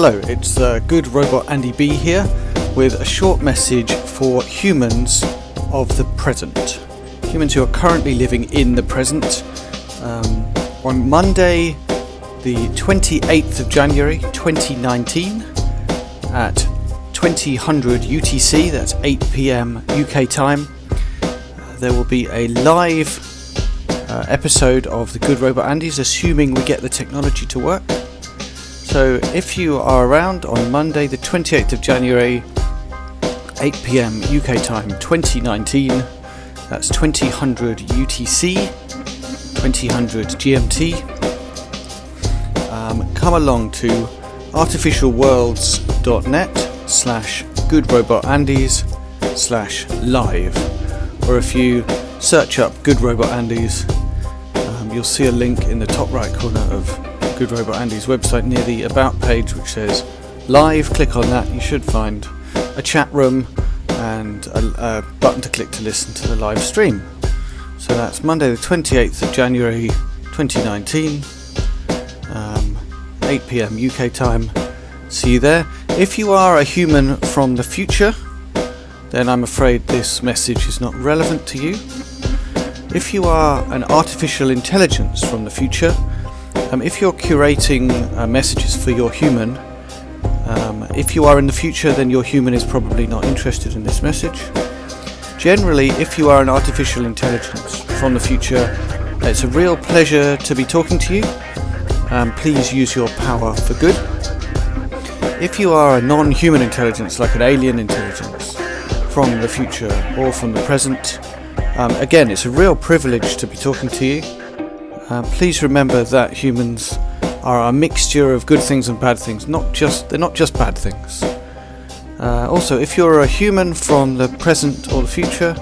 Hello, it's uh, Good Robot Andy B here with a short message for humans of the present. Humans who are currently living in the present. Um, on Monday, the 28th of January 2019, at 2000 UTC, that's 8 pm UK time, uh, there will be a live uh, episode of the Good Robot Andy's, assuming we get the technology to work. So if you are around on Monday, the 28th of January, 8 pm UK time 2019, that's 2000 UTC, 2000 GMT, um, come along to artificialworlds.net slash goodrobotandys slash live. Or if you search up Good Robot Andy's, um, you'll see a link in the top right corner of Good Robot Andy's website near the About page which says Live. Click on that, you should find a chat room and a, a button to click to listen to the live stream. So that's Monday, the 28th of January 2019, um, 8 pm UK time. See you there. If you are a human from the future, then I'm afraid this message is not relevant to you. If you are an artificial intelligence from the future, um, if you're curating uh, messages for your human, um, if you are in the future, then your human is probably not interested in this message. Generally, if you are an artificial intelligence from the future, it's a real pleasure to be talking to you. Um, please use your power for good. If you are a non human intelligence, like an alien intelligence from the future or from the present, um, again, it's a real privilege to be talking to you. Uh, please remember that humans are a mixture of good things and bad things. Not just they're not just bad things. Uh, also, if you're a human from the present or the future,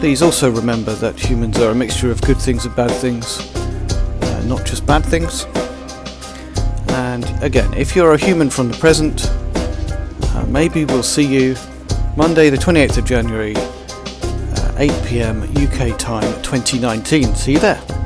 please also remember that humans are a mixture of good things and bad things, uh, not just bad things. And again, if you're a human from the present, uh, maybe we'll see you Monday, the 28th of January, uh, 8 pm UK time 2019. See you there.